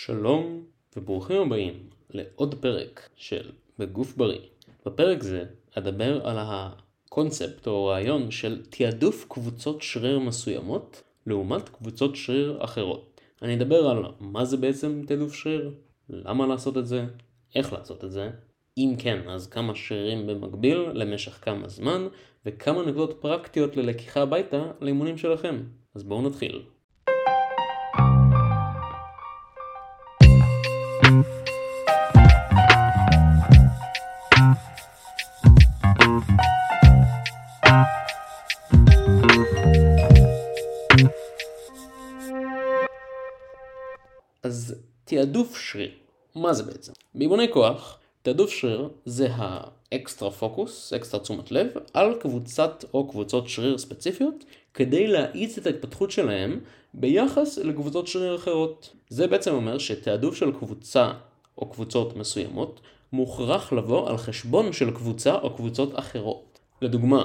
שלום וברוכים הבאים לעוד פרק של בגוף בריא. בפרק זה אדבר על הקונספט או הרעיון של תעדוף קבוצות שריר מסוימות לעומת קבוצות שריר אחרות. אני אדבר על מה זה בעצם תעדוף שריר, למה לעשות את זה, איך לעשות את זה, אם כן אז כמה שרירים במקביל למשך כמה זמן וכמה נקודות פרקטיות ללקיחה הביתה לאימונים שלכם. אז בואו נתחיל. מה זה בעצם? באימוני כוח, תעדוף שריר זה האקסטרה פוקוס, אקסטרה תשומת לב, על קבוצת או קבוצות שריר ספציפיות, כדי להאיץ את ההתפתחות שלהם ביחס לקבוצות שריר אחרות. זה בעצם אומר שתעדוף של קבוצה או קבוצות מסוימות מוכרח לבוא על חשבון של קבוצה או קבוצות אחרות. לדוגמה,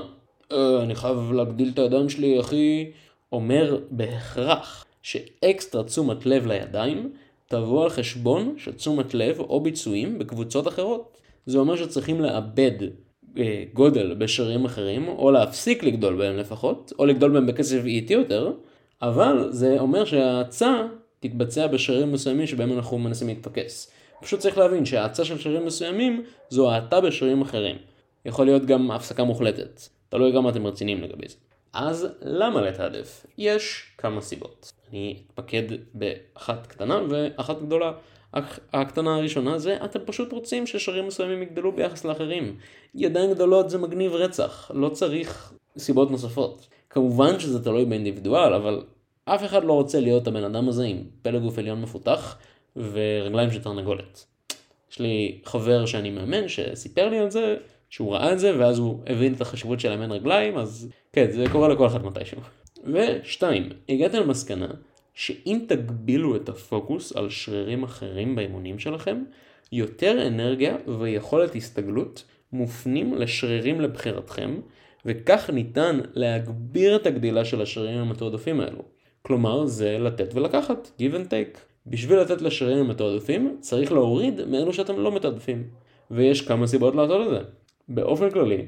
אה, אני חייב להגדיל את הידיים שלי, אחי, אומר בהכרח שאקסטרה תשומת לב לידיים תבוא על חשבון של תשומת לב או ביצועים בקבוצות אחרות. זה אומר שצריכים לאבד אה, גודל בשרירים אחרים, או להפסיק לגדול בהם לפחות, או לגדול בהם בקצב איטי יותר, אבל זה אומר שההאצה תתבצע בשרירים מסוימים שבהם אנחנו מנסים להתפקס. פשוט צריך להבין שההאצה של שרירים מסוימים זו האטה בשרירים אחרים. יכול להיות גם הפסקה מוחלטת, תלוי כמה אתם רציניים לגבי זה. אז למה לתעדף? יש כמה סיבות. אני אתמקד באחת קטנה ואחת גדולה. הקטנה הראשונה זה אתם פשוט רוצים ששרירים מסוימים יגדלו ביחס לאחרים. ידיים גדולות זה מגניב רצח, לא צריך סיבות נוספות. כמובן שזה תלוי באינדיבידואל, אבל אף אחד לא רוצה להיות הבן אדם הזה עם פלג גוף עליון מפותח ורגליים של תרנגולת. יש לי חבר שאני מאמן שסיפר לי על זה, שהוא ראה את זה ואז הוא הבין את החשיבות של לאמן רגליים, אז כן, זה קורה לכל אחד מתישהו. ושתיים, הגעתם למסקנה שאם תגבילו את הפוקוס על שרירים אחרים באימונים שלכם, יותר אנרגיה ויכולת הסתגלות מופנים לשרירים לבחירתכם, וכך ניתן להגביר את הגדילה של השרירים המתועדפים האלו. כלומר, זה לתת ולקחת, give and take. בשביל לתת לשרירים המתועדפים, צריך להוריד מאלו שאתם לא מתועדפים. ויש כמה סיבות לעשות את זה. באופן כללי,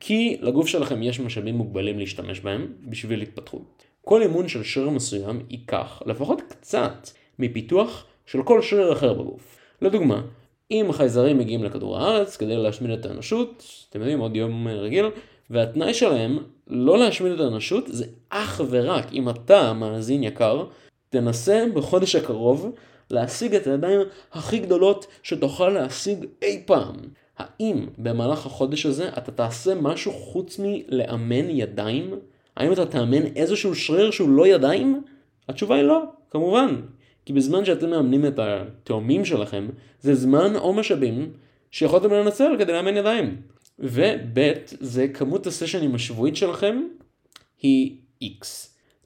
כי לגוף שלכם יש משאבים מוגבלים להשתמש בהם בשביל התפתחות. כל אימון של שריר מסוים ייקח לפחות קצת מפיתוח של כל שריר אחר בגוף. לדוגמה, אם חייזרים מגיעים לכדור הארץ כדי להשמיד את האנושות, אתם יודעים עוד יום רגיל, והתנאי שלהם לא להשמיד את האנושות זה אך ורק אם אתה, מאזין יקר, תנסה בחודש הקרוב להשיג את הידיים הכי גדולות שתוכל להשיג אי פעם. האם במהלך החודש הזה אתה תעשה משהו חוץ מלאמן ידיים? האם אתה תאמן איזשהו שריר שהוא לא ידיים? התשובה היא לא, כמובן. כי בזמן שאתם מאמנים את התאומים שלכם, זה זמן או משאבים שיכולתם לנצל כדי לאמן ידיים. וב' זה כמות הסשנים השבועית שלכם היא X.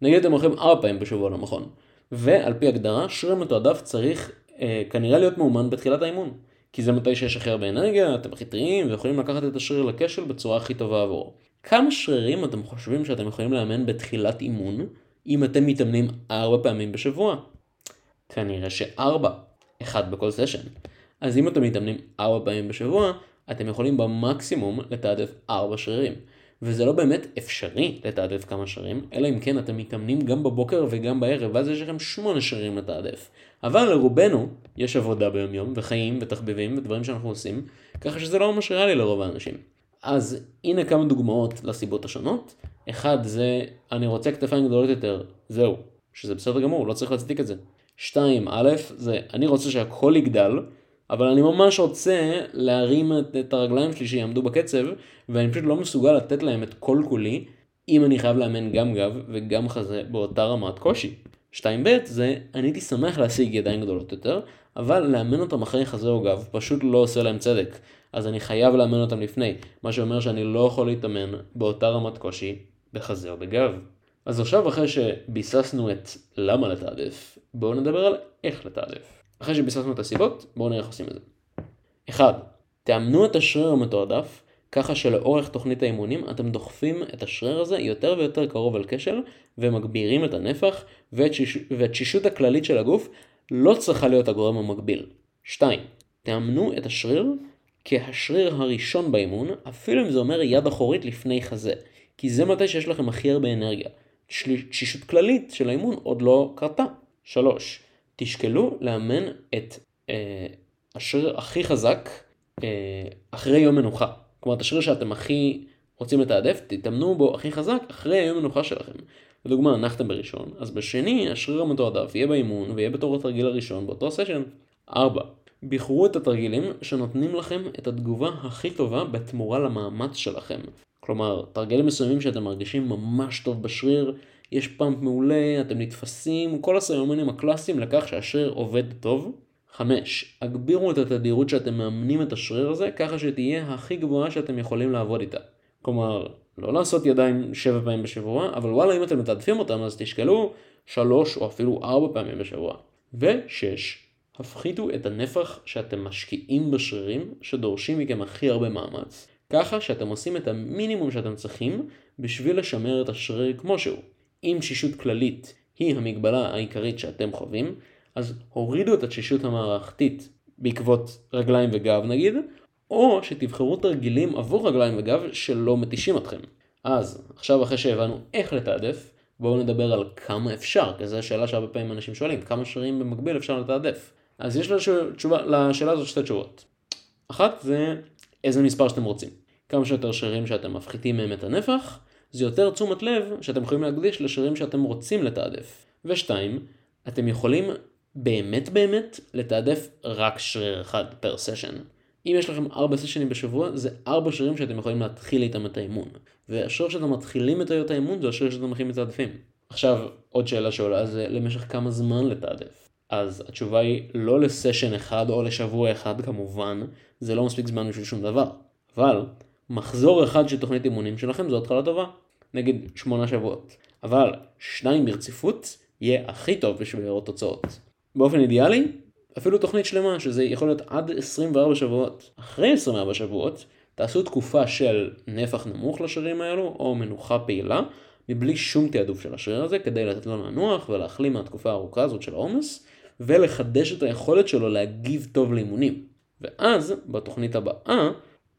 נגיד אתם הולכים 4 פעמים בשבוע למכון. ועל פי הגדרה, שריר מתועדף צריך אה, כנראה להיות מאומן בתחילת האימון. כי זה מתי שיש הכי הרבה אנרגיה, אתם הכי טריים ויכולים לקחת את השריר לכשל בצורה הכי טובה עבורו. כמה שרירים אתם חושבים שאתם יכולים לאמן בתחילת אימון, אם אתם מתאמנים 4 פעמים בשבוע? כנראה שארבע, אחד בכל סשן. אז אם אתם מתאמנים 4 פעמים בשבוע, אתם יכולים במקסימום לתעדף 4 שרירים. וזה לא באמת אפשרי לתעדף כמה שרירים, אלא אם כן אתם מתאמנים גם בבוקר וגם בערב, ואז יש לכם 8 שרירים לתעדף. אבל לרובנו יש עבודה ביום יום, וחיים, ותחביבים, ודברים שאנחנו עושים, ככה שזה לא ממש ריאלי לרוב האנשים. אז הנה כמה דוגמאות לסיבות השונות. אחד זה, אני רוצה כתפיים גדולות יותר, זהו, שזה בסדר גמור, לא צריך להצדיק את זה. שתיים, א', זה, אני רוצה שהכל יגדל, אבל אני ממש רוצה להרים את, את הרגליים שלי שיעמדו בקצב, ואני פשוט לא מסוגל לתת להם את כל כולי, אם אני חייב לאמן גם גב וגם חזה באותה רמת קושי. 2ב זה, אני הייתי שמח להשיג ידיים גדולות יותר, אבל לאמן אותם אחרי חזה או גב פשוט לא עושה להם צדק. אז אני חייב לאמן אותם לפני, מה שאומר שאני לא יכול להתאמן באותה רמת קושי בחזה או בגב. אז עכשיו אחרי שביססנו את למה לתעדף, בואו נדבר על איך לתעדף. אחרי שביססנו את הסיבות, בואו נראה איך עושים את זה. 1. תאמנו את השריר המתועדף, ככה שלאורך תוכנית האימונים אתם דוחפים את השריר הזה יותר ויותר קרוב על כשל, ומגבירים את הנפח ואת, שיש... ואת שישות הכללית של הגוף, לא צריכה להיות הגורם המגביל. 2. תאמנו את השריר כהשריר הראשון באימון, אפילו אם זה אומר יד אחורית לפני חזה, כי זה מתי שיש לכם הכי הרבה אנרגיה. תשישות כללית של האימון עוד לא קרתה. 3. תשקלו לאמן את אה, השריר הכי חזק אה, אחרי יום מנוחה. כלומר, את השריר שאתם הכי רוצים לתעדף, תתאמנו בו הכי חזק אחרי היום מנוחה שלכם. לדוגמה, נחתם בראשון, אז בשני השריר המתועדף יהיה באימון ויהיה בתור התרגיל הראשון באותו סשן. 4. בחרו את התרגילים שנותנים לכם את התגובה הכי טובה בתמורה למאמץ שלכם. כלומר, תרגילים מסוימים שאתם מרגישים ממש טוב בשריר, יש פאמפ מעולה, אתם נתפסים, כל הסיימנים הקלאסיים לכך שהשריר עובד טוב. 5. הגבירו את התדירות שאתם מאמנים את השריר הזה ככה שתהיה הכי גבוהה שאתם יכולים לעבוד איתה. כלומר, לא לעשות ידיים 7 פעמים בשבוע, אבל וואלה אם אתם מתעדפים אותם אז תשקלו 3 או אפילו 4 פעמים בשבוע. ו-6. הפחיתו את הנפח שאתם משקיעים בשרירים שדורשים מכם הכי הרבה מאמץ. ככה שאתם עושים את המינימום שאתם צריכים בשביל לשמר את השריר כמו שהוא. אם תשישות כללית היא המגבלה העיקרית שאתם חווים, אז הורידו את התשישות המערכתית בעקבות רגליים וגב נגיד, או שתבחרו תרגילים עבור רגליים וגב שלא מתישים אתכם. אז עכשיו אחרי שהבנו איך לתעדף, בואו נדבר על כמה אפשר, כי זו שאלה שהרבה פעמים אנשים שואלים, כמה שרירים במקביל אפשר לתעדף. אז יש לשאלה, הזאת שתי תשובות. אחת זה איזה מספר שאתם רוצים. כמה שיותר שרירים שאתם מפחיתים מהם את הנפח, זה יותר תשומת לב שאתם יכולים להקדיש לשרירים שאתם רוצים לתעדף. ושתיים, אתם יכולים באמת באמת לתעדף רק שריר אחד פר סשן. אם יש לכם 4 סשנים בשבוע, זה 4 שרירים שאתם יכולים להתחיל איתם את האימון. והשריר שאתם מתחילים את האימון זה השריר שאתם הכי מתעדפים. עכשיו, עוד שאלה שעולה זה למשך כמה זמן לתעדף. אז התשובה היא לא לסשן אחד או לשבוע אחד כמובן, זה לא מספיק זמן בשביל שום דבר. אבל מחזור אחד של תוכנית אימונים שלכם זו התחלה טובה. נגיד 8 שבועות. אבל שניים ברציפות יהיה הכי טוב בשביל לראות תוצאות. באופן אידיאלי, אפילו תוכנית שלמה, שזה יכול להיות עד 24 שבועות. אחרי 24 שבועות, תעשו תקופה של נפח נמוך לשרירים האלו, או מנוחה פעילה, מבלי שום תעדוף של השריר הזה, כדי לתת לו לנוח ולהחלים מהתקופה הארוכה הזאת של העומס, ולחדש את היכולת שלו להגיב טוב לאימונים. ואז, בתוכנית הבאה,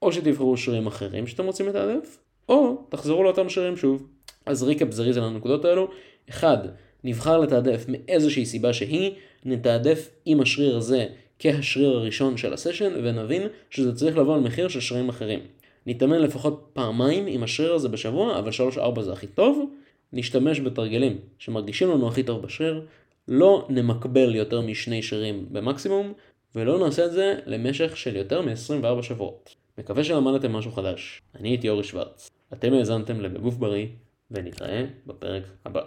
או שתבחרו שרירים אחרים שאתם רוצים לתעדף, או תחזרו לאותם שרירים שוב. אז ריקאפ זריז על הנקודות האלו. 1. נבחר לתעדף מאיזושהי סיבה שהיא, נתעדף עם השריר הזה כהשריר הראשון של הסשן, ונבין שזה צריך לבוא על מחיר של שרירים אחרים. נתאמן לפחות פעמיים עם השריר הזה בשבוע, אבל 3-4 זה הכי טוב. נשתמש בתרגילים שמרגישים לנו הכי טוב בשריר, לא נמקבל יותר משני שרירים במקסימום, ולא נעשה את זה למשך של יותר מ-24 שבועות. מקווה שלמדתם משהו חדש. אני הייתי אורי שוורץ. אתם האזנתם לבגוף בריא, ונתראה בפרק הבא.